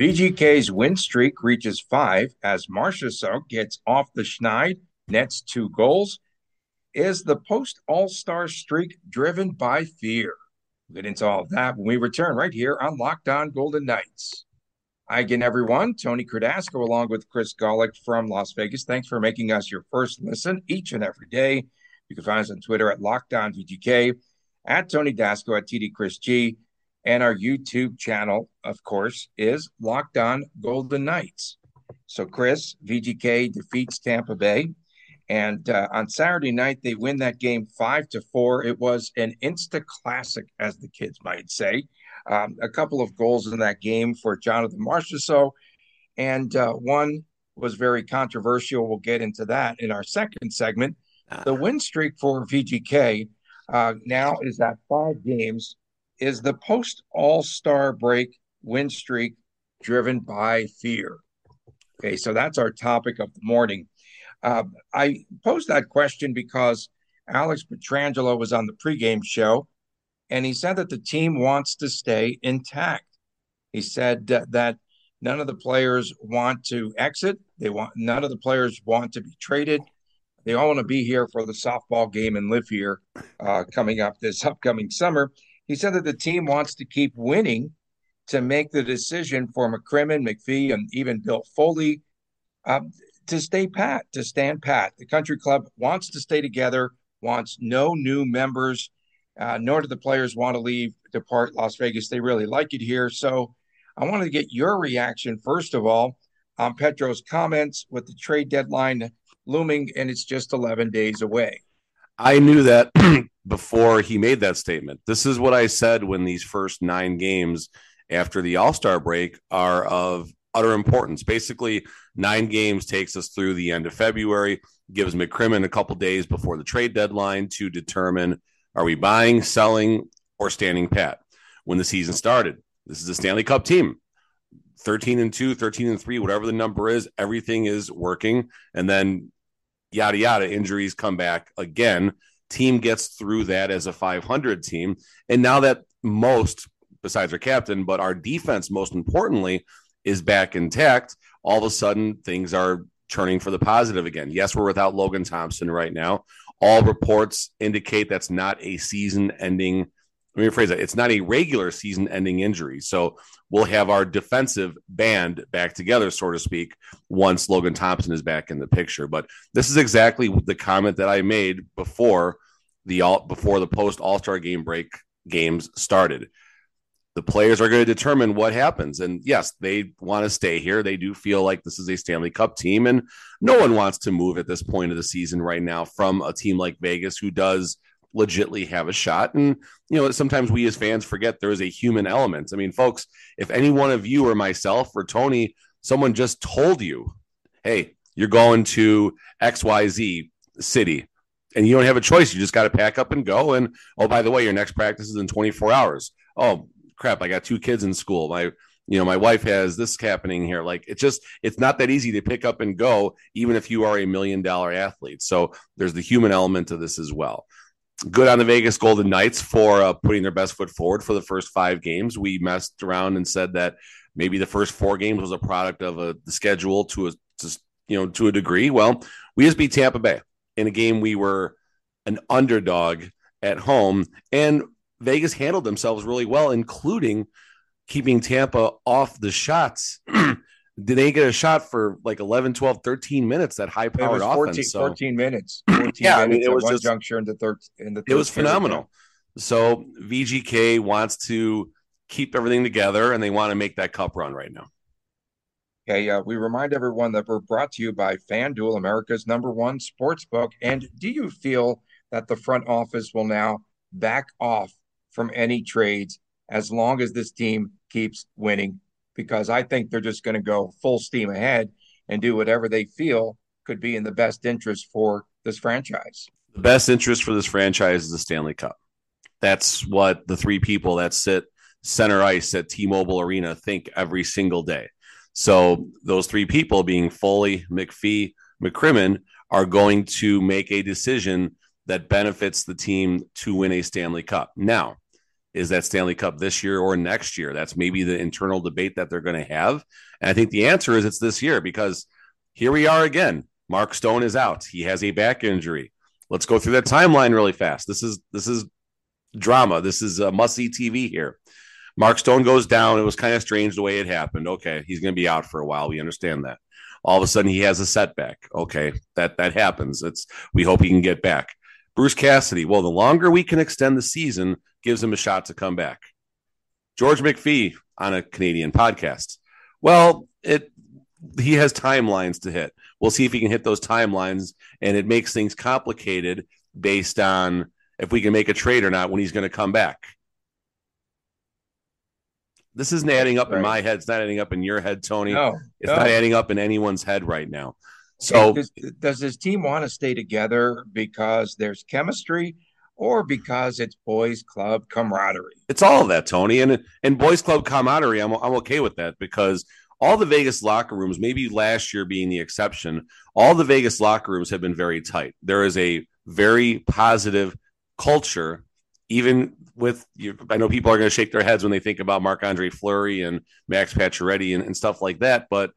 VGK's win streak reaches five as Marchessault gets off the schneid, nets two goals. Is the post All Star streak driven by fear? We'll get into all of that when we return right here on Locked On Golden Knights. Hi again, everyone. Tony Cardasco along with Chris Gawlik from Las Vegas. Thanks for making us your first listen each and every day. You can find us on Twitter at Locked On VGK, at Tony Dasco, at TD Chris G. And our YouTube channel, of course, is Locked On Golden Knights. So, Chris, VGK defeats Tampa Bay. And uh, on Saturday night, they win that game five to four. It was an insta classic, as the kids might say. Um, a couple of goals in that game for Jonathan Marchessault, and uh, one was very controversial. We'll get into that in our second segment. The win streak for VGK uh, now is at five games is the post All Star break win streak driven by fear? Okay, so that's our topic of the morning. Uh, I posed that question because Alex Pietrangelo was on the pregame show, and he said that the team wants to stay intact. He said that none of the players want to exit. They want none of the players want to be traded. They all want to be here for the softball game and live here uh, coming up this upcoming summer. He said that the team wants to keep winning to make the decision for McCrimmon, McPhee, and even Bill Foley uh, to stay pat, to stand pat. The country club wants to stay together, wants no new members, uh, nor do the players want to leave, depart Las Vegas. They really like it here. So I wanted to get your reaction, first of all, on Petro's comments with the trade deadline looming, and it's just 11 days away. I knew that before he made that statement. This is what I said when these first nine games after the All Star break are of utter importance. Basically, nine games takes us through the end of February, gives McCrimmon a couple days before the trade deadline to determine are we buying, selling, or standing pat when the season started. This is a Stanley Cup team. 13 and 2, 13 and 3, whatever the number is, everything is working. And then yada yada, injuries come back again team gets through that as a 500 team. And now that most, besides our captain, but our defense, most importantly, is back intact, all of a sudden things are turning for the positive again. Yes, we're without Logan Thompson right now. All reports indicate that's not a season ending. Let me rephrase that. It's not a regular season ending injury. So we'll have our defensive band back together, so to speak, once Logan Thompson is back in the picture. But this is exactly the comment that I made before the all before the post All Star game break games started. The players are going to determine what happens. And yes, they want to stay here. They do feel like this is a Stanley Cup team, and no one wants to move at this point of the season right now from a team like Vegas who does legitly have a shot. And, you know, sometimes we as fans forget there is a human element. I mean, folks, if any one of you or myself or Tony, someone just told you, hey, you're going to XYZ city and you don't have a choice. You just got to pack up and go. And oh, by the way, your next practice is in 24 hours. Oh, crap. I got two kids in school. My, you know, my wife has this happening here. Like it's just, it's not that easy to pick up and go, even if you are a million dollar athlete. So there's the human element to this as well. Good on the Vegas Golden Knights for uh, putting their best foot forward for the first five games. We messed around and said that maybe the first four games was a product of a, the schedule to a, to, you know, to a degree. Well, we just beat Tampa Bay in a game we were an underdog at home. And Vegas handled themselves really well, including keeping Tampa off the shots. Did they get a shot for like 11, 12, 13 minutes? That high powered 14, offense. So. 14 minutes. 14 yeah, minutes I mean, it was one just, juncture in the third. In the it was period. phenomenal. So VGK wants to keep everything together, and they want to make that cup run right now. Okay, uh, we remind everyone that we're brought to you by FanDuel, America's number one sports book. And do you feel that the front office will now back off from any trades as long as this team keeps winning? Because I think they're just going to go full steam ahead. and do whatever they feel could be in the best interest for this franchise. The best interest for this franchise is the Stanley Cup. That's what the three people that sit center ice at T-Mobile Arena think every single day. So those three people being Foley, McPhee, McCrimmon are going to make a decision that benefits the team to win a Stanley Cup. Now, is that Stanley Cup this year or next year? That's maybe the internal debate that they're going to have. And I think the answer is it's this year because here we are again. Mark Stone is out. He has a back injury. Let's go through that timeline really fast. This is this is drama. This is a must see TV here. Mark Stone goes down. It was kind of strange the way it happened. Okay, he's going to be out for a while. We understand that. All of a sudden, he has a setback. Okay, that that happens. It's we hope he can get back. Bruce Cassidy. Well, the longer we can extend the season, gives him a shot to come back. George McPhee on a Canadian podcast. Well, it he has timelines to hit. We'll see if he can hit those timelines, and it makes things complicated based on if we can make a trade or not when he's going to come back. This isn't adding up right. in my head. It's not adding up in your head, Tony. No, it's no. not adding up in anyone's head right now. So, does, does this team want to stay together because there's chemistry, or because it's boys' club camaraderie? It's all of that, Tony, and and boys' club camaraderie. I'm I'm okay with that because all the Vegas locker rooms, maybe last year being the exception, all the Vegas locker rooms have been very tight. There is a very positive culture, even with you. I know people are going to shake their heads when they think about Marc Andre Fleury and Max Pacioretty and, and stuff like that, but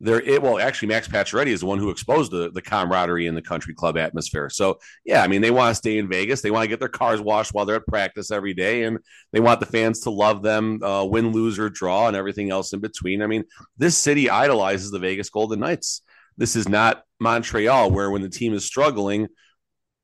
there it well actually max pacioretty is the one who exposed the, the camaraderie in the country club atmosphere. So yeah i mean they want to stay in vegas. They want to get their cars washed while they're at practice every day and they want the fans to love them uh, win lose or draw and everything else in between. I mean this city idolizes the vegas golden knights. This is not montreal where when the team is struggling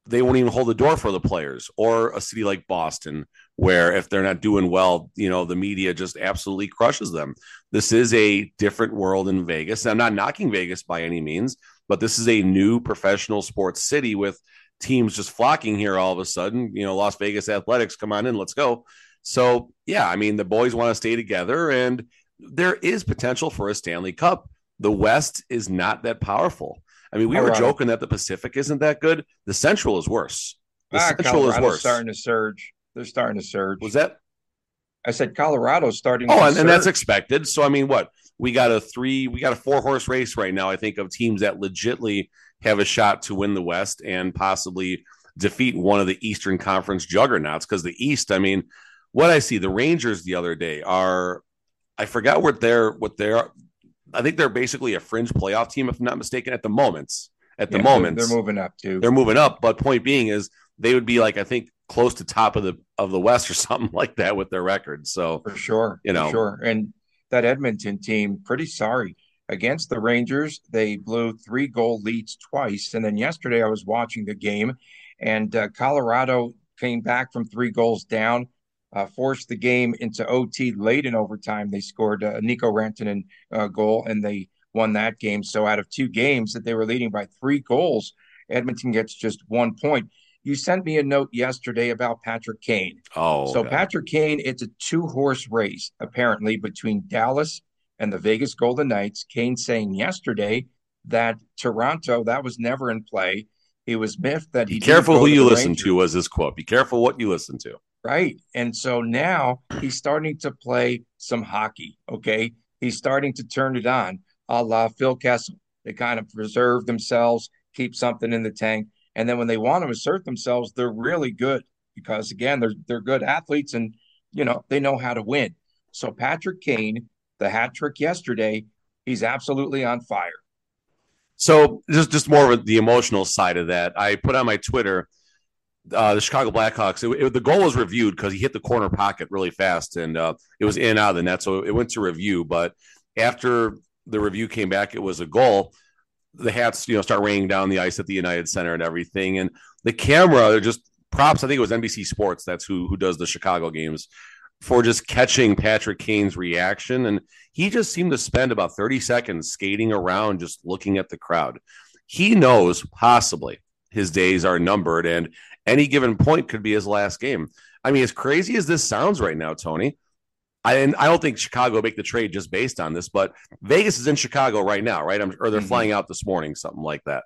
they won't even hold the door for the players or a city like Boston where if they're not doing well, you know, the media just absolutely crushes them. This is a different world in Vegas. I'm not knocking Vegas by any means, but this is a new professional sports city with teams just flocking here all of a sudden. You know, Las Vegas Athletics, come on in, let's go. So, yeah, I mean, the boys want to stay together and there is potential for a Stanley Cup. The West is not that powerful. I mean, we Colorado. were joking that the Pacific isn't that good. The Central is worse. The ah, Central Colorado's is worse. Starting to surge. They're starting to surge. Was that? I said Colorado's starting. Oh, and, and, that's expected. So I mean, what we got a three, we got a four horse race right now. I think of teams that legitly have a shot to win the West and possibly defeat one of the Eastern Conference juggernauts. Because the East, I mean, what I see, the Rangers the other day are, I forgot what they're what they're I think they're basically a fringe playoff team, if I'm not mistaken, at the moment. At the yeah, moment, they're, they're, moving up too. They're moving up, but point being is they would be like I think close to top of the of the West or something like that with their record. So for sure, you know, sure. And that Edmonton team, pretty sorry against the Rangers. They blew three goal leads twice, and then yesterday I was watching the game, and uh, Colorado came back from three goals down uh, forced the game into OT late in overtime. They scored a Mikko Rantanen uh, goal and they won that game. So out of two games that they were leading by three goals, Edmonton gets just one point. You sent me a note yesterday about Patrick Kane. Oh, so God. Patrick Kane, it's a two horse race apparently between Dallas and the Vegas Golden Knights. Kane saying yesterday that Toronto that was never in play. He was miffed that he. Be careful who you listen Rangers. to. Was his quote? Be careful what you listen to. Right. And so now he's starting to play some hockey. Okay. He's starting to turn it on a la Phil Kessel. They kind of preserve themselves, keep something in the tank. And then when they want to assert themselves, they're really good because again, they're they're good athletes and you know they know how to win. So Patrick Kane, the hat trick yesterday, he's absolutely on fire. So just just more of the emotional side of that. I put on my Twitter uh, the Chicago Blackhawks. It, it, the goal was reviewed because he hit the corner pocket really fast, and uh, it was in out of the net, so it went to review. But after the review came back, it was a goal. The hats, you know, start raining down the ice at the United Center and everything, and the camera. They're just props. I think it was NBC Sports. That's who who does the Chicago games for just catching Patrick Kane's reaction, and he just seemed to spend about thirty seconds skating around, just looking at the crowd. He knows possibly his days are numbered, and any given point could be his last game. I mean, as crazy as this sounds right now, Tony, I and I don't think Chicago will make the trade just based on this, but Vegas is in Chicago right now, right? I'm, or they're mm-hmm. flying out this morning, something like that.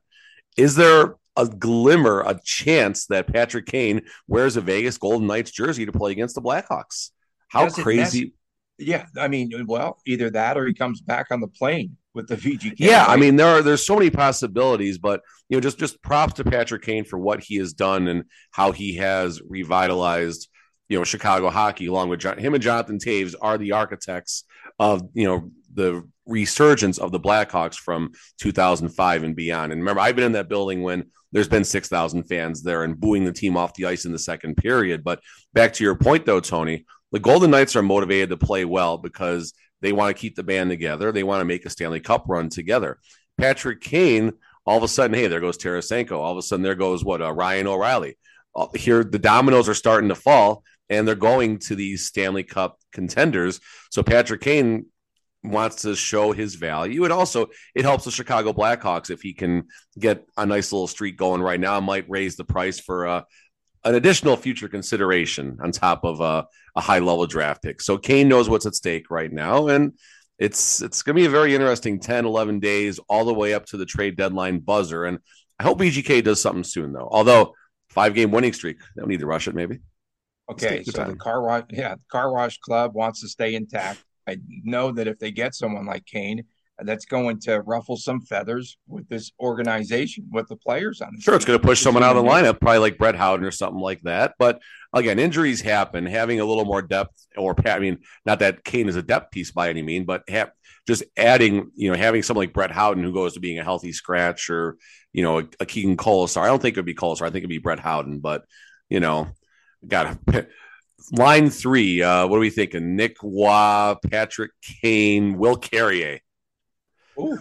Is there a glimmer, a chance that Patrick Kane wears a Vegas Golden Knights jersey to play against the Blackhawks? How Does crazy! Yeah, I mean, well, either that or he comes back on the plane with the VGK. Yeah, right? I mean, there are there's so many possibilities, but you know, just just props to Patrick Kane for what he has done and how he has revitalized you know Chicago hockey, along with John, him and Jonathan Toews are the architects of you know the resurgence of the Blackhawks from 2005 and beyond. And remember, I've been in that building when there's been 6,000 fans there and booing the team off the ice in the second period. But back to your point, though, Tony, the Golden Knights are motivated to play well because they want to keep the band together. They want to make a Stanley Cup run together. Patrick Kane, all of a sudden, hey, there goes Tarasenko. All of a sudden, there goes what uh, Ryan O'Reilly. Uh, here, the dominoes are starting to fall and they're going to these Stanley Cup contenders. So Patrick Kane wants to show his value. And also, it helps the Chicago Blackhawks if he can get a nice little streak going right now. Might raise the price for uh, an additional future consideration on top of uh, a high level draft pick. So Kane knows what's at stake right now, and it's it's going to be a very interesting 10, 11 days all the way up to the trade deadline buzzer. And I hope VGK does something soon, though. Although five game winning streak, they don't need to rush it, maybe. Okay, so the car wash, yeah, the car wash club wants to stay intact. I know that if they get someone like Kane, that's going to ruffle some feathers with this organization, with the players on. It. Sure, it's going to push someone out of the lineup, probably like Brett Howden or something like that. But again, injuries happen. Having a little more depth, or I mean, not that Kane is a depth piece by any mean, but just adding, you know, having someone like Brett Howden who goes to being a healthy scratch, or you know, a, a Keegan Kolesar. I don't think it would be Kolesar. I think it'd be Brett Howden, but you know, got line three. Uh, what are we thinking? Nick Waugh, Patrick Kane, Will Carrier.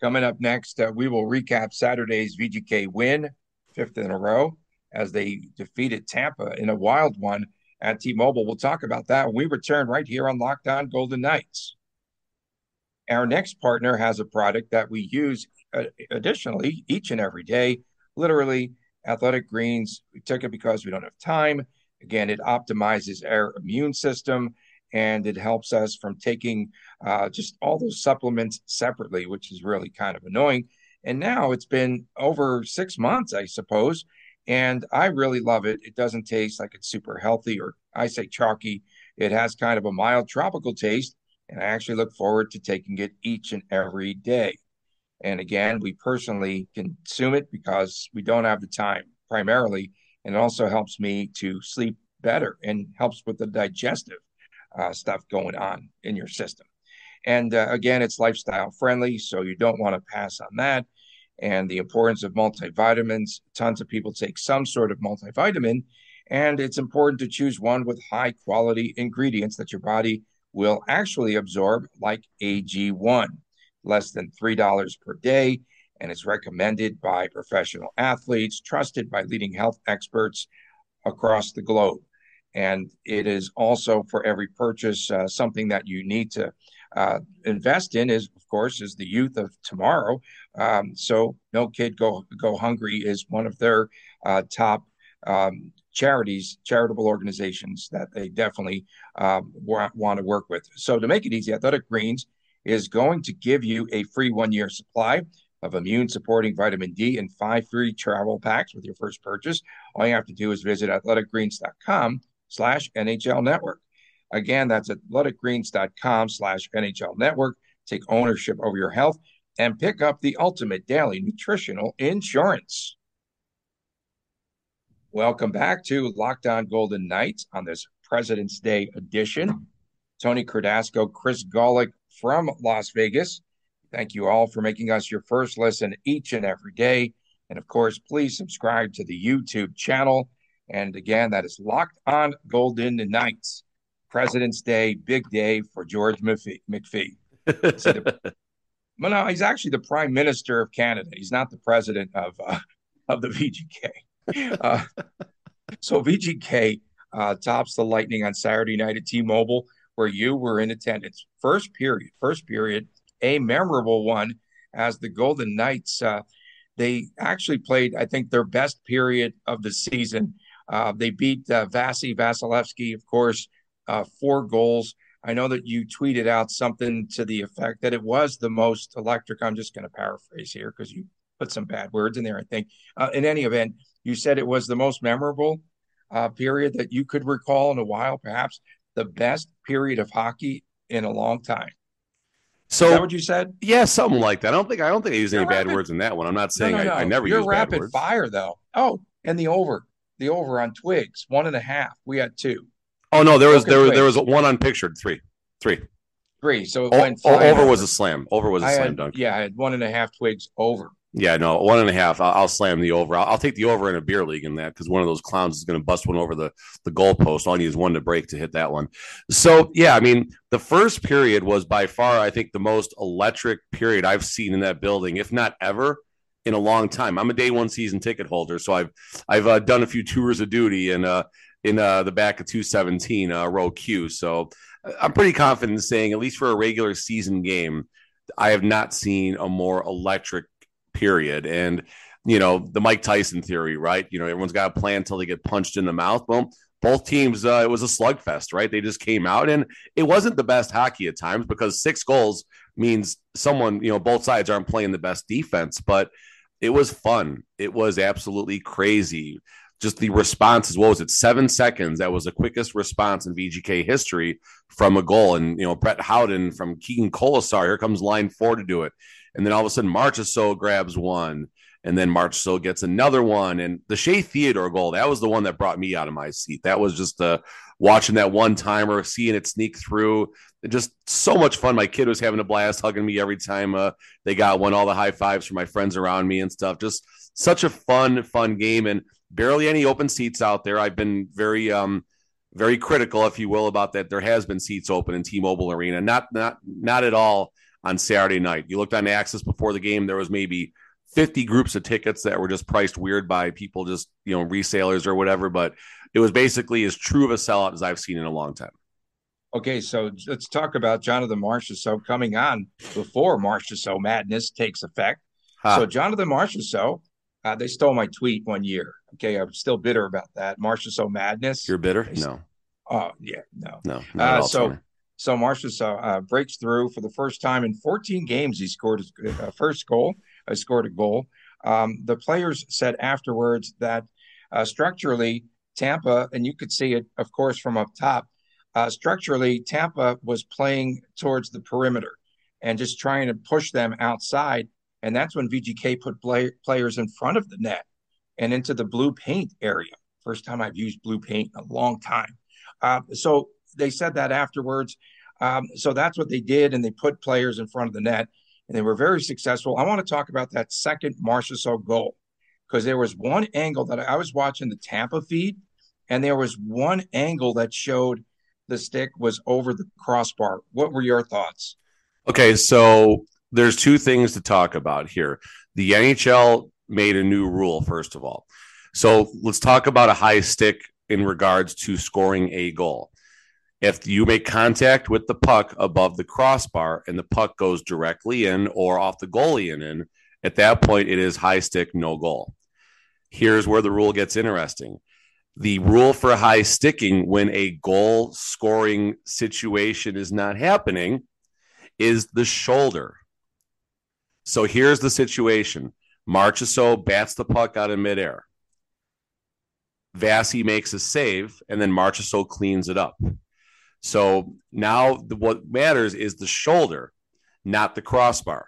Coming up next, uh, we will recap Saturday's VGK win, fifth in a row, as they defeated Tampa in a wild one at T-Mobile. We'll talk about that when we return right here on Locked On Golden Knights. Our next partner has a product that we use uh, additionally each and every day, literally Athletic Greens. We took it because we don't have time. Again, it optimizes our immune system and it helps us from taking uh, just all those supplements separately, which is really kind of annoying. And now it's been over six months, I suppose, and I really love it. It doesn't taste like it's super healthy or I say chalky. It has kind of a mild tropical taste, and I actually look forward to taking it each and every day. And again, we personally consume it because we don't have the time primarily. And it also helps me to sleep better and helps with the digestive uh, stuff going on in your system. And uh, again, it's lifestyle friendly, so you don't want to pass on that. And the importance of multivitamins tons of people take some sort of multivitamin, and it's important to choose one with high quality ingredients that your body will actually absorb, like AG1 less than $3 per day, and is recommended by professional athletes, trusted by leading health experts across the globe. And it is also for every purchase uh, something that you need to uh, invest in. Is of course is the youth of tomorrow. Um, so no kid go go hungry is one of their uh, top um, charities, charitable organizations that they definitely um, want, want to work with. So to make it easy, Athletic Greens is going to give you a free one year supply of immune supporting vitamin D and five free travel packs with your first purchase. All you have to do is visit athleticgreens.com slash NHL network. Again, that's athleticgreens.com slash NHL network. Take ownership over your health and pick up the ultimate daily nutritional insurance. Welcome back to Locked On Golden Knights on this President's Day edition. Tony Cardasco, Chris Gawlik from Las Vegas. Thank you all for making us your first listen each and every day. And of course, please subscribe to the YouTube channel. And again, that is Locked On Golden Knights. President's Day, big day for George McPhee. McPhee. the, well, no, he's actually the Prime Minister of Canada. He's not the president of uh, of the VGK. Uh, so VGK uh, tops the Lightning on Saturday night at T-Mobile where you were in attendance. First period, first period, a memorable one as the Golden Knights. Uh, they actually played, I think, their best period of the season. Uh, they beat uh, Vasi Vasilevskiy, of course, uh, four goals. I know that you tweeted out something to the effect that it was the most electric. I'm just going to paraphrase here because you put some bad words in there, I think. Uh, in any event, you said it was the most memorable uh, period that you could recall in a while, perhaps the best period of hockey in a long time. So Is that what you said? Yeah, something like that. I don't think I don't think I used any You're bad rapid- words in that one. I'm not saying no, no, no. I, I never You're use bad rapid words. fire though. Oh, and the over, the over on Twigs, one and a half. We had two, Oh no, there was Okay, there was there was one unpictured three, three. three. So it O- went o- over was a slam. Over was a I slam had, dunk. Yeah, I had one and a half Twigs over. Yeah, no, one and a half. I'll, I'll slam the over. I'll, I'll take the over in a beer league in that because one of those clowns is going to bust one over the the goalpost. All I need is one to break to hit that one. So yeah, I mean, the first period was by far, I think, the most electric period I've seen in that building, if not ever, in a long time. I'm a day one season ticket holder, so I've I've uh, done a few tours of duty in uh in uh, the back of 217 uh, row Q. So uh, I'm pretty confident in saying, at least for a regular season game, I have not seen a more electric period. And you know the Mike Tyson theory, right? You know everyone's got a plan until they get punched in the mouth. Well, both teams, uh, it was a slugfest, right? They just came out, and it wasn't the best hockey at times because six goals means someone, you know, both sides aren't playing the best defense, but it was fun. It was absolutely crazy. Just the responses. What was it? Seven seconds. That was the quickest response in VGK history from a goal. And you know, Brett Howden from Keegan Kolesar. Here comes line four to do it. And then all of a sudden, Marchessault grabs one, and then Marchessault gets another one. And the Shea Theodore goal, that was the one that brought me out of my seat. That was just uh, watching that one timer, seeing it sneak through. Just so much fun. My kid was having a blast, hugging me every time uh, they got one. All the high fives from my friends around me and stuff. Just such a fun, fun game, and barely any open seats out there. I've been very, um, very critical, if you will, about that. There has been seats open in T-Mobile Arena, not, not, not at all on Saturday night. You looked on Access before the game, there was maybe 50 groups of tickets that were just priced weird by people, just, you know, resellers or whatever. But it was basically as true of a sellout as I've seen in a long time. Okay, so let's talk about Jonathan Marchessault coming on before Marchessault madness takes effect. Huh. So Jonathan Marchessault, uh, they stole my tweet one year. Okay, I'm still bitter about that. Marchessault madness. You're bitter? No, oh yeah, no. no, Uh, so. So Marchessault uh, breaks through for the first time in 14 games. He scored his uh, first goal. Uh, scored a goal. Um, the players said afterwards that uh, structurally Tampa, and you could see it, of course, from up top. Uh, structurally, Tampa was playing towards the perimeter and just trying to push them outside. And that's when VGK put play- players in front of the net and into the blue paint area. First time I've used blue paint in a long time. Uh, so they said that afterwards. Um, so that's what they did, and they put players in front of the net, and they were very successful. I want to talk about that second Marchessault goal because there was one angle that I was watching the Tampa feed, and there was one angle that showed the stick was over the crossbar. What were your thoughts? Okay, so there's two things to talk about here. The NHL made a new rule, first of all. So let's talk about a high stick in regards to scoring a goal. If you make contact with the puck above the crossbar and the puck goes directly in or off the goalie and in, at that point it is high stick, no goal. Here's where the rule gets interesting. The rule for high sticking when a goal scoring situation is not happening is the shoulder. So here's the situation. Marchessault bats the puck out of midair. Vassy makes a save, and then Marchessault cleans it up. So now the, what matters is the shoulder, not the crossbar.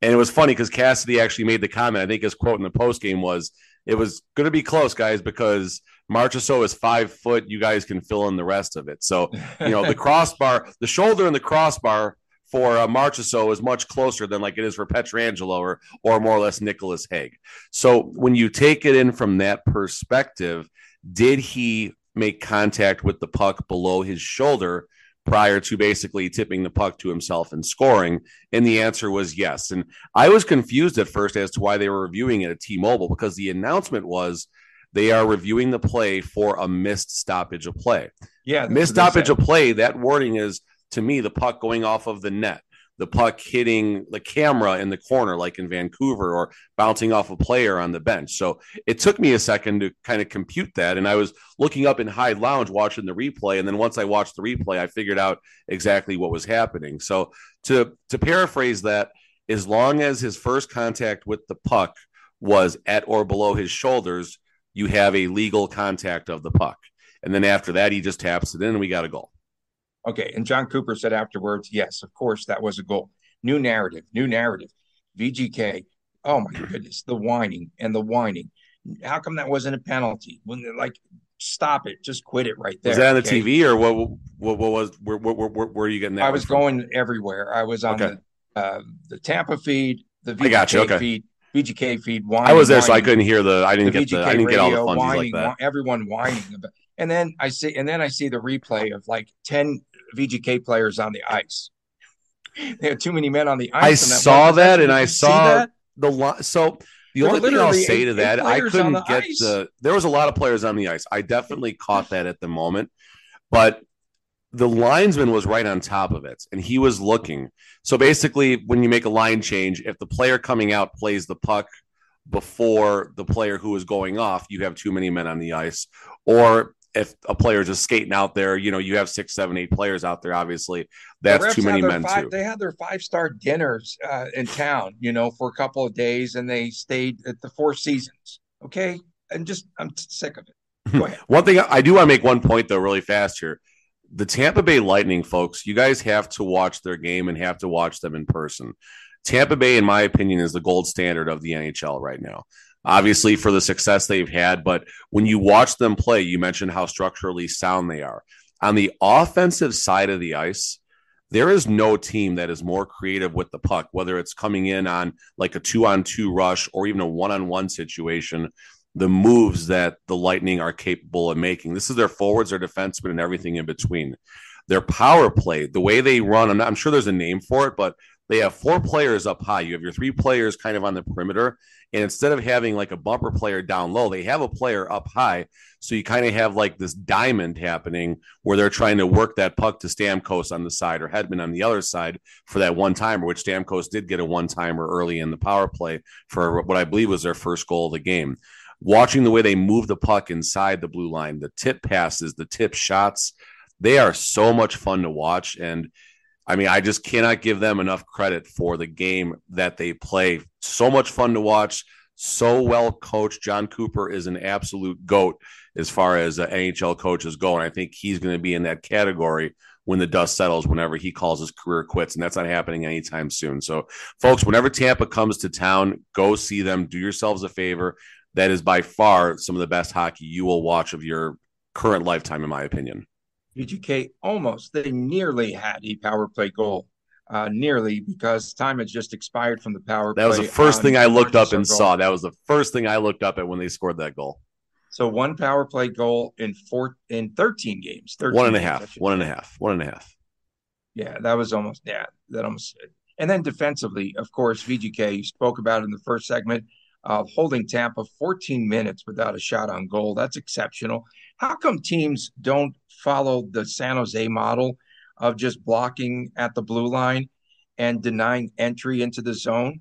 And it was funny because Cassidy actually made the comment. I think his quote in the post game was, "It was going to be close, guys, because Marchessault is five foot. You guys can fill in the rest of it." So you know the crossbar, the shoulder, and the crossbar for uh, Marchessault is much closer than like it is for Pietrangelo or or more or less Nicolas Hague. So when you take it in from that perspective, did he make contact with the puck below his shoulder prior to basically tipping the puck to himself and scoring? And the answer was yes. And I was confused at first as to why they were reviewing it at T-Mobile because the announcement was they are reviewing the play for a missed stoppage of play. Yeah, Missed stoppage of play, that wording is to me the puck going off of the net. The puck hitting the camera in the corner, like in Vancouver, or bouncing off a player on the bench. So it took me a second to kind of compute that. And I was looking up in Hyde Lounge watching the replay. And then once I watched the replay, I figured out exactly what was happening. So to to paraphrase that, as long as his first contact with the puck was at or below his shoulders, you have a legal contact of the puck. And then after that, he just taps it in and we got a goal. Okay. And John Cooper said afterwards, yes, of course, that was a goal. New narrative, new narrative. VGK. Oh my goodness, the whining and the whining. How come that wasn't a penalty? When they're like, stop it, just quit it right there. Was that on the okay? TV or what? What, what was? Where, where, where, where, were you getting that? I was going everywhere. I was on okay. the uh, the Tampa feed, the VGK I got you. Okay. feed, VGK feed. Whining, I was there, whining, so I couldn't hear the. I didn't the get VGK the. I didn't radio, get all the whining, like that. Everyone whining about. And then I see, and then I see the replay of like ten VGK players on the ice. They had too many men on the ice. I saw that, and I saw that? the line. So the only thing I'll say eight, to that, I couldn't the get ice. the. There was a lot of players on the ice. I definitely caught that at the moment, but the linesman was right on top of it, and he was looking. So basically, when you make a line change, if the player coming out plays the puck before the player who is going off, you have too many men on the ice, or if a player is just skating out there, you know, you have six, seven, eight players out there. Obviously, that's too many men five, too. They had their five star dinners uh, in town, you know, for a couple of days, and they stayed at the Four Seasons. Okay, and just I'm sick of it. Go ahead. one thing I do want to make one point though, really fast here. The Tampa Bay Lightning, folks, you guys have to watch their game and have to watch them in person. Tampa Bay, in my opinion, is the gold standard of the NHL right now obviously for the success they've had. But when you watch them play, you mentioned how structurally sound they are. On the offensive side of the ice, there is no team that is more creative with the puck, whether it's coming in on like a two on two rush or even a one on one situation. The moves that the Lightning are capable of making. This is their forwards, their defensemen, and everything in between. Their power play, the way they run, I'm, not, I'm sure there's a name for it, but they have four players up high. You have your three players kind of on the perimeter, and instead of having like a bumper player down low, they have a player up high. So you kind of have like this diamond happening where they're trying to work that puck to Stamkos on the side or Hedman on the other side for that one timer, which Stamkos did get a one timer early in the power play for what I believe was their first goal of the game. Watching the way they move the puck inside the blue line, the tip passes, the tip shots, they are so much fun to watch. And I mean, I just cannot give them enough credit for the game that they play. So much fun to watch, so well coached. John Cooper is an absolute goat as far as uh, NHL coaches go, and I think he's going to be in that category when the dust settles. Whenever he calls his career quits, and that's not happening anytime soon. So, folks, whenever Tampa comes to town, go see them. Do yourselves a favor. That is by far some of the best hockey you will watch of your current lifetime, in my opinion. VGK almost, they nearly had a power play goal. Uh, nearly because time had just expired from the power play. that was the first thing I looked up and goal. saw. That was the first thing I looked up at when they scored that goal. So one power play goal in four in 13 games. 13 one and a half. One and a half. One and a half. Yeah, that was almost yeah, that almost and then defensively, of course, VGK you spoke about in the first segment, uh, holding Tampa 14 minutes without a shot on goal. That's exceptional. How come teams don't follow the San Jose model of just blocking at the blue line and denying entry into the zone?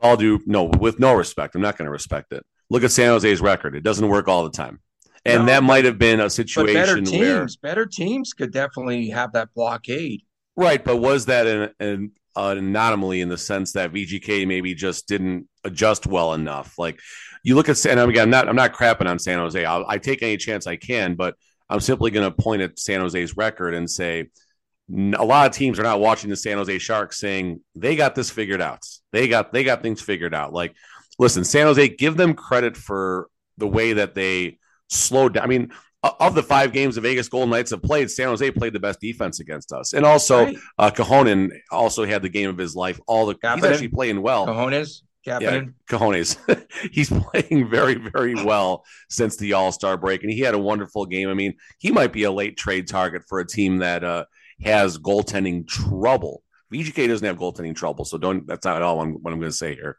I'll do no with no respect. I'm not going to respect it. Look at San Jose's record; it doesn't work all the time, and no, that might have been a situation better teams, where better teams could definitely have that blockade. Right, but was that an, an, an anomaly in the sense that VGK maybe just didn't adjust well enough? Like you look at San. Again, I'm not I'm not crapping on San Jose. I'll, I take any chance I can, but I'm simply going to point at San Jose's record and say a lot of teams are not watching the San Jose Sharks saying they got this figured out. They got they got things figured out. Like, listen, San Jose, give them credit for the way that they slowed down. I mean, of the five games the Vegas Golden Knights have played, San Jose played the best defense against us, and also right. uh, Kahkonen also had the game of his life. All the he's actually playing well. Cajones, yeah, cojones. He's playing very, very well since the All Star break, and he had a wonderful game. I mean, he might be a late trade target for a team that uh, has goaltending trouble. VGK doesn't have goaltending trouble, so don't. That's not at all what I'm, I'm going to say here.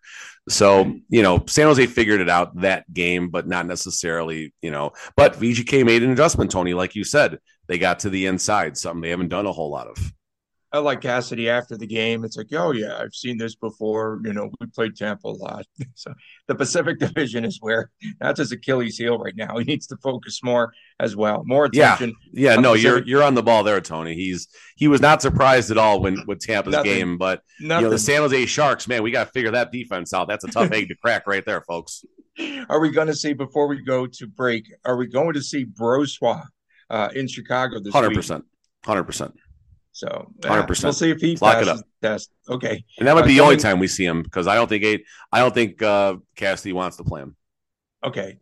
So you know, San Jose figured it out that game, but not necessarily. You know, but VGK made an adjustment. Tony, like you said, they got to the inside, something they haven't done a whole lot of. I like Cassidy after the game. It's like, oh yeah, I've seen this before. You know, we played Tampa a lot. so the Pacific Division is where that's his Achilles heel right now. He needs to focus more as well, more attention. Yeah, yeah. No, you're you're on the ball there, Tony. He's he was not surprised at all when with Tampa's Nothing. game, but Nothing. you know the San Jose Sharks, man, we got to figure that defense out. That's a tough egg to crack right there, folks. Are we going to see before we go to break? Are we going to see Brossoit uh, in Chicago this 100%, week? Hundred percent, hundred percent. So hundred percent. We'll see if he Lock passes the test. Okay, and that might uh, be the only time we see him because I don't think eight, I don't think uh, Cassidy wants to play him. Okay,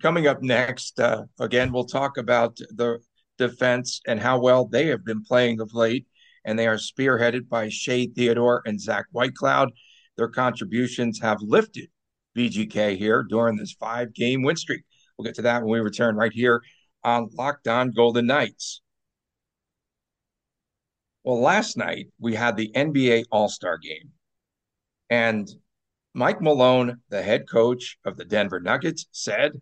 coming up next, uh, again, we'll talk about the defense and how well they have been playing of late, and they are spearheaded by Shea Theodore and Zach Whitecloud. Their contributions have lifted VGK here during this five-game win streak. We'll get to that when we return right here on Locked On Golden Knights. Well, last night we had the NBA All Star game, and Mike Malone, the head coach of the Denver Nuggets, said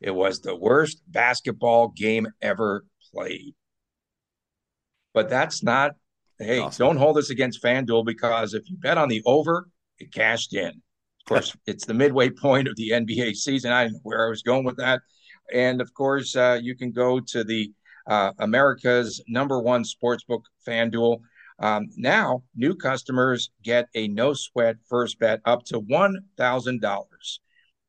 it was the worst basketball game ever played. But that's not, hey, awesome. don't hold this against FanDuel because if you bet on the over, it cashed in. Of course, it's the midway point of the NBA season. I didn't know where I was going with that. And of course, uh, you can go to the uh, America's number one sportsbook, FanDuel. Um, now, new customers get a no sweat first bet up to $1,000.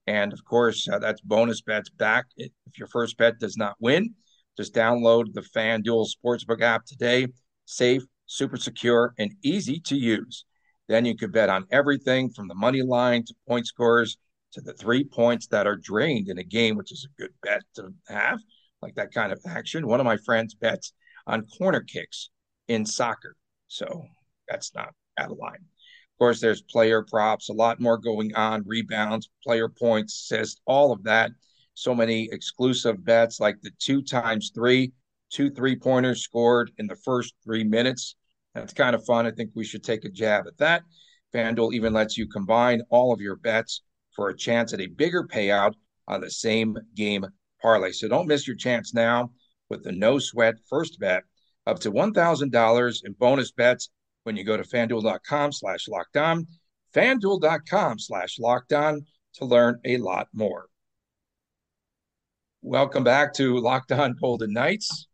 And of course, uh, that's bonus bets back if your first bet does not win. Just download the FanDuel Sportsbook app today. Safe, super secure, and easy to use. Then you could bet on everything from the money line to point scores to the three points that are drained in a game, which is a good bet to have like that kind of action. One of my friends bets on corner kicks in soccer. So that's not out of line. Of course, there's player props, a lot more going on, rebounds, player points, assists, all of that. So many exclusive bets like the two times three, two three pointers scored in the first three minutes. That's kind of fun. I think we should take a jab at that. FanDuel even lets you combine all of your bets for a chance at a bigger payout on the same game parlay. So don't miss your chance now with the no sweat first bet up to $1,000 in bonus bets when you go to fanduel.com slash locked on, fanduel.com slash locked on to learn a lot more. Welcome back to Locked On Golden Knights.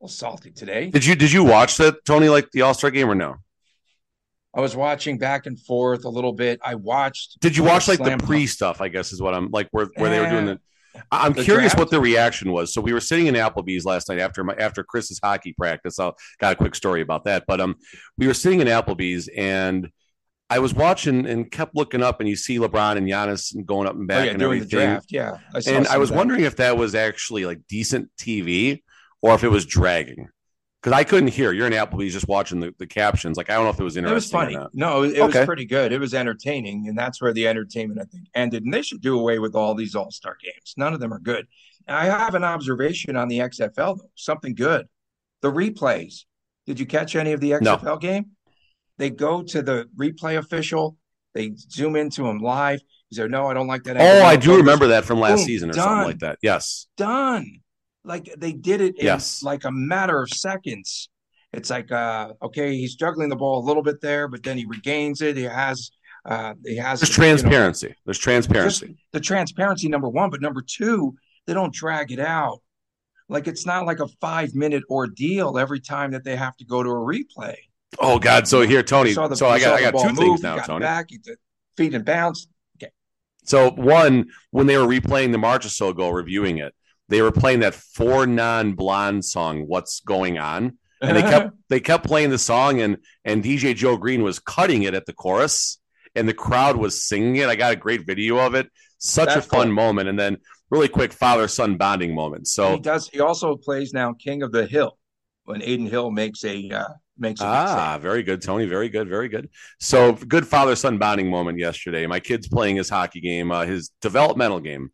A little salty today. Did you did you watch that Tony like the All Star game or no? I was watching back and forth a little bit. I watched. Did you watch like the pre stuff? I guess is what I'm like where where they were doing eh, the I'm curious draft? what the reaction was. So we were sitting in Applebee's last night after my after Chris's hockey practice. I got a quick story about that, but um, we were sitting in Applebee's and I was watching and kept looking up, and you see LeBron and Giannis going up and back oh, yeah, and everything. draft, yeah. I and I was wondering if that was actually like decent TV or if it was dragging because I couldn't hear. You're in Applebee's just watching the, the captions. Like I don't know if it was interesting. It was funny. No, it, okay. was pretty good. It was entertaining, and that's where the entertainment I think ended. And they should do away with all these All Star games. None of them are good. I have an observation on the XFL though. Something good. The replays. Did you catch any of the XFL no. game? They go to the replay official. They zoom into him live. He said, "No, I don't like that." Oh, I do remember that from last Boom, season or done. something like that. Yes, done like they did it in yes. like a matter of seconds. It's like uh okay, he's juggling the ball a little bit there, but then he regains it. He has uh he has there's transparency. Know, there's transparency. The transparency number one, but number two, they don't drag it out. Like it's not like a five minute ordeal every time that they have to go to a replay. Oh God! So here, Tony. The, so I got I got two move, things now, Tony. Back, feet and bounce. Okay. So one, when they were replaying the Marchessault goal, reviewing it, they were playing that four non blonde song, "What's Going On," and they kept they kept playing the song, and and DJ Joe Green was cutting it at the chorus, and the crowd was singing it. I got a great video of it. Such That's a fun cool. moment, and then really quick father son bonding moment. So he does. He also plays now King of the Hill when Adin Hill makes a uh, makes a ah very good Tony very good very good. So good father son bonding moment yesterday. My kid's playing his hockey game, uh, his developmental game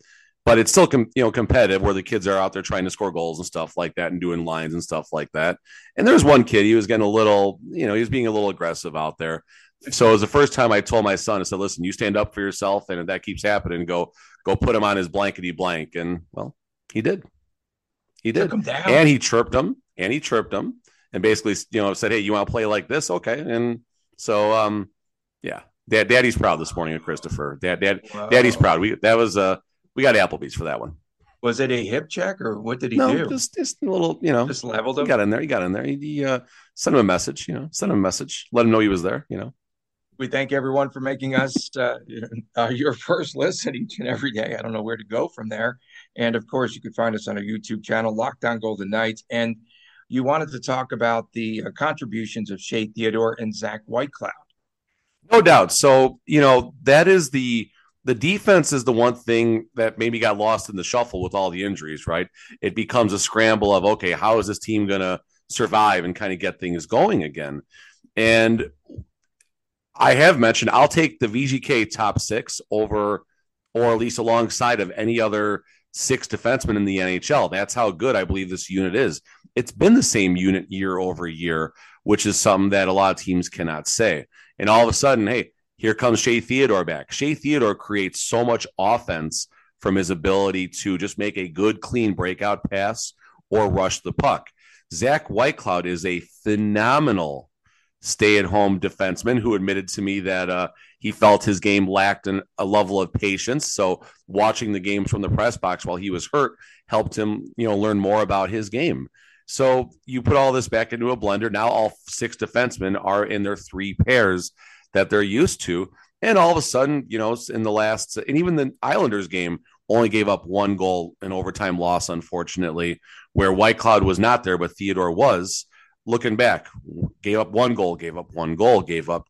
but it's still com- you know competitive where the kids are out there trying to score goals and stuff like that and doing lines and stuff like that. And there's one kid he was getting a little you know he was being a little aggressive out there. So it was the first time I told my son I said, "Listen, you stand up for yourself, and if that keeps happening, go go put him on his blankety blank." And well, he did. He did, and he chirped him, and he chirped him. and basically, you know, said, "Hey, you want to play like this? Okay." And so, um, yeah, Dad, Daddy's proud this morning of Christopher. Dad, Dad, Whoa. Daddy's proud. We that was uh, we got Applebee's for that one. Was it a hip check or what did he no, do? Just, just a little, you know, just leveled him. He got in there. He got in there. He, he uh, sent him a message. You know, sent him a message. Let him know he was there. You know. We thank everyone for making us uh, uh, your first listen each and every day. I don't know where to go from there. And of course, you can find us on our YouTube channel, Locked On Golden Knights. And you wanted to talk about the uh, contributions of Shea Theodore and Zach Whitecloud. No doubt. So, you know, that is the the defense is the one thing that maybe got lost in the shuffle with all the injuries, right? It becomes a scramble of okay, how is this team going to survive and kind of get things going again? And I have mentioned I'll take the VGK top six over, or at least alongside of any other six defensemen in the NHL. That's how good I believe this unit is. It's been the same unit year over year, which is something that a lot of teams cannot say. And all of a sudden, hey, here comes Shea Theodore back. Shea Theodore creates so much offense from his ability to just make a good, clean breakout pass or rush the puck. Zach Whitecloud is a phenomenal stay at home defenseman who admitted to me that uh, he felt his game lacked an, a level of patience. So watching the games from the press box while he was hurt helped him, you know, learn more about his game. So you put all this back into a blender. Now all six defensemen are in their three pairs that they're used to. And all of a sudden, you know, in the last, and even the Islanders game only gave up one goal, an overtime loss, unfortunately, where Whitecloud was not there, but Theodore was. Looking back, gave up one goal, gave up one goal, gave up,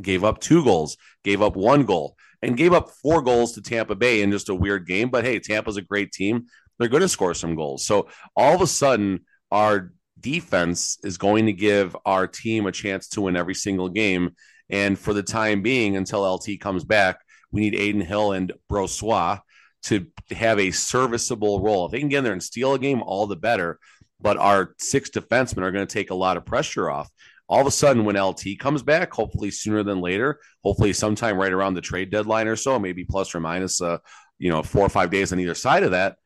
gave up two goals, gave up one goal, and gave up four goals to Tampa Bay in just a weird game. But hey, Tampa's a great team. They're going to score some goals. So all of a sudden, our defense is going to give our team a chance to win every single game. And for the time being, until LT comes back, we need Adin Hill and Brossoit to have a serviceable role. If they can get in there and steal a game, all the better. But our six defensemen are going to take a lot of pressure off. All of a sudden, when LT comes back, hopefully sooner than later, hopefully sometime right around the trade deadline or so, maybe plus or minus, uh, you know, four or five days on either side of that,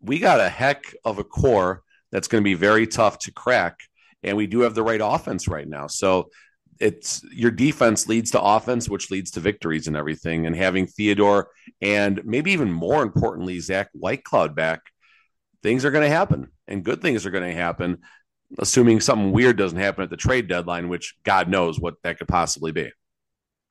we got a heck of a core that's going to be very tough to crack. And we do have the right offense right now. So it's your defense leads to offense, which leads to victories and everything. And having Theodore and maybe even more importantly, Zach Whitecloud back, things are going to happen and good things are going to happen, assuming something weird doesn't happen at the trade deadline, which God knows what that could possibly be.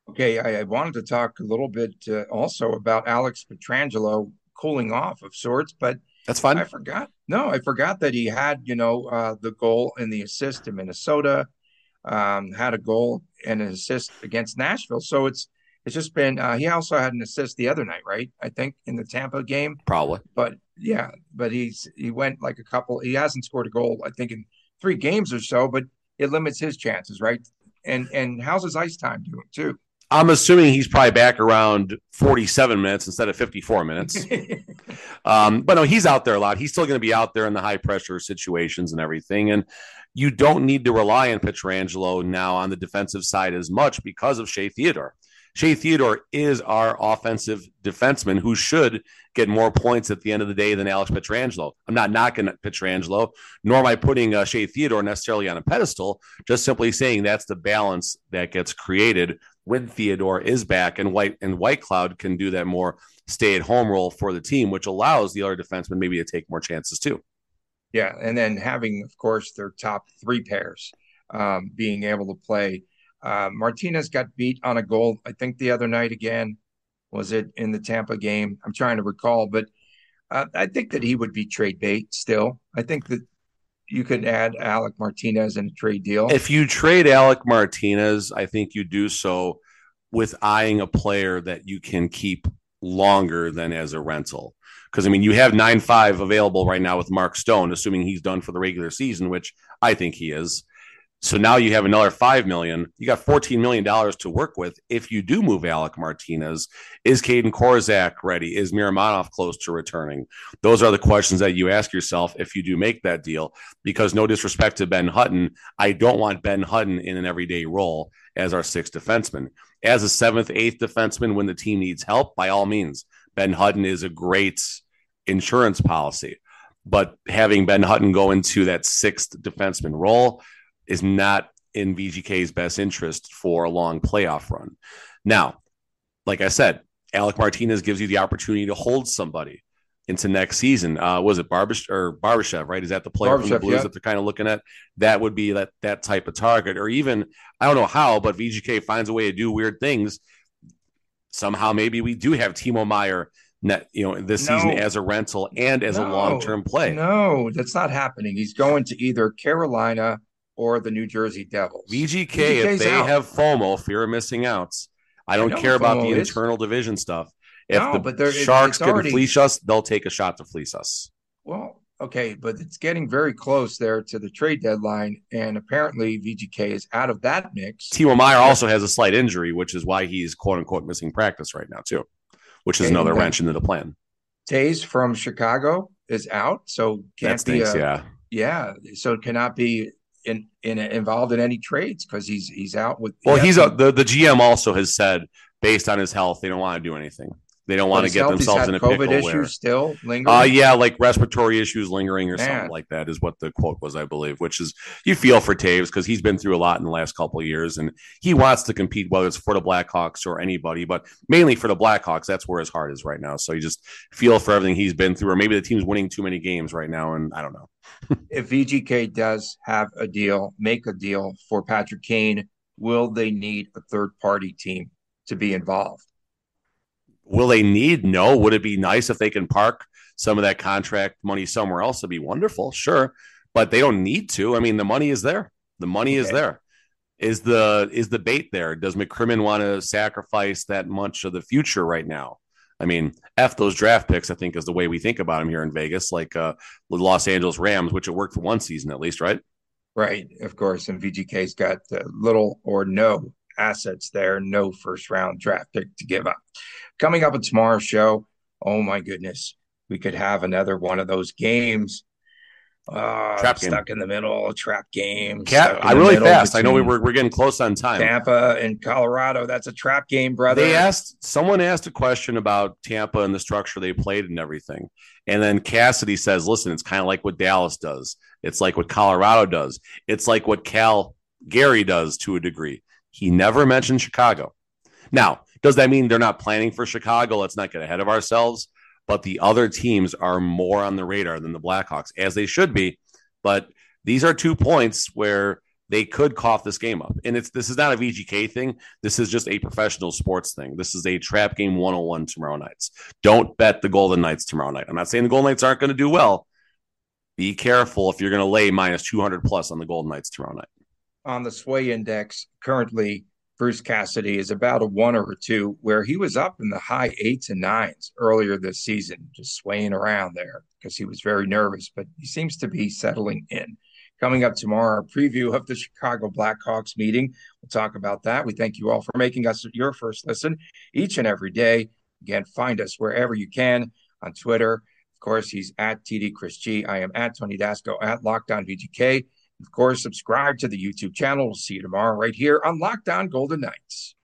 Okay, I, I wanted to talk a little bit uh, also about Alex Pietrangelo cooling off of sorts, but that's fine. I forgot. No, I forgot that he had, you know, uh, the goal and the assist in Minnesota, um, had a goal and an assist against Nashville. So it's it's just been. Uh, he also had an assist the other night, right? I think in the Tampa game, probably. But yeah, but he's he went like a couple. He hasn't scored a goal, I think, in three games or so. But it limits his chances, right? And and how's his ice time doing too? I'm assuming he's probably back around 47 minutes instead of 54 minutes. um, but no, he's out there a lot. He's still going to be out there in the high pressure situations and everything. And you don't need to rely on Pietrangelo now on the defensive side as much because of Shea Theodore. Shea Theodore is our offensive defenseman who should get more points at the end of the day than Alex Pietrangelo. I'm not knocking Pietrangelo, nor am I putting uh, Shea Theodore necessarily on a pedestal, just simply saying that's the balance that gets created when Theodore is back and White and Whitecloud can do that more stay at home role for the team, which allows the other defenseman maybe to take more chances too. Yeah, and then having, of course, their top three pairs um, being able to play uh, Martinez got beat on a goal, I think, the other night again. Was it in the Tampa game? I'm trying to recall, but uh, I think that he would be trade bait still. I think that you could add Alec Martinez in a trade deal. If you trade Alec Martinez, I think you do so with eyeing a player that you can keep longer than as a rental. Because I mean, you have nine five available right now with Mark Stone, assuming he's done for the regular season, which I think he is. So now you have another five million. You got fourteen million dollars to work with if you do move Alec Martinez. Is Kaedan Korczak ready? Is Miromanov close to returning? Those are the questions that you ask yourself if you do make that deal. Because no disrespect to Ben Hutton, I don't want Ben Hutton in an everyday role as our sixth defenseman. As a seventh, eighth defenseman, when the team needs help, by all means, Ben Hutton is a great insurance policy. but having Ben Hutton go into that sixth defenseman role is not in VGK's best interest for a long playoff run. Now, like I said, Alec Martinez gives you the opportunity to hold somebody into next season. Uh, was it Barbish or Barbashev, right? Is that the player from the Blues yeah. that they're kind of looking at? That would be that that type of target, or even I don't know how, but VGK finds a way to do weird things. Somehow, maybe we do have Timo Meier net, you know, this no. season as a rental and as no. a long term play. No, that's not happening. He's going to either Carolina or the New Jersey Devils. VGK, VGK's if they out. have FOMO, fear of missing outs, I don't I care about the is. internal division stuff. If no, the Sharks can already... fleece us, they'll take a shot to fleece us. Well, okay, but it's getting very close there to the trade deadline, and apparently VGK is out of that mix. Timo Meier also has a slight injury, which is why he's quote unquote missing practice right now too, which is another wrench into the plan. Toews from Chicago is out, so can't stinks, be. A, yeah, yeah, so it cannot be in, in involved in any trades because he's he's out with. Well, he's a, the the GM also has said based on his health, they don't want to do anything. They don't want to get themselves in a COVID pickle issues where, still lingering. Uh, yeah, like respiratory issues lingering or Man. something like that is what the quote was, I believe. Which is you feel for Toews because he's been through a lot in the last couple of years, and he wants to compete, whether it's for the Blackhawks or anybody, but mainly for the Blackhawks. That's where his heart is right now. So you just feel for everything he's been through, or maybe the team's winning too many games right now, and I don't know. if VGK does have a deal, make a deal for Patrick Kane, will they need a third party team to be involved? Will they need? No. Would it be nice if they can park some of that contract money somewhere else? It'd be wonderful, sure, but they don't need to. I mean, the money is there. The money okay. is there. Is the is the bait there? Does McCrimmon want to sacrifice that much of the future right now? I mean, f those draft picks. I think is the way we think about them here in Vegas, like uh, the Los Angeles Rams, which it worked for one season at least, right? Right, of course. And VGK's got uh, little or no assets there, no first round draft pick to give up. Coming up at tomorrow's show, oh my goodness, we could have another one of those games. Uh, trap stuck in the middle, trap game. Cat, I really fast. I know we were we're getting close on time. Tampa and Colorado. That's a trap game, brother. They asked someone asked a question about Tampa and the structure they played and everything, and then Cassidy says, "Listen, it's kind of like what Dallas does. It's like what Colorado does. It's like what Cal Gary does to a degree. He never mentioned Chicago. Now, does that mean they're not planning for Chicago? Let's not get ahead of ourselves. But the other teams are more on the radar than the Blackhawks, as they should be. But these are two points where they could cough this game up. And it's this is not a VGK thing. This is just a professional sports thing. This is a trap game 101 tomorrow nights. Don't bet the Golden Knights tomorrow night. I'm not saying the Golden Knights aren't going to do well. Be careful if you're going to lay minus 200 plus on the Golden Knights tomorrow night on the sway index currently Bruce Cassidy is about a one or a two, where he was up in the high eights and nines earlier this season, just swaying around there because he was very nervous, but he seems to be settling in. Coming up tomorrow, a preview of the Chicago Blackhawks meeting. We'll talk about that. We thank you all for making us your first listen each and every day. Again, find us wherever you can on Twitter. Of course, he's at TD Chris G. I am at Tony Dasco at Locked On VGK. Of course, subscribe to the YouTube channel. We'll see you tomorrow right here on Locked On Golden Knights.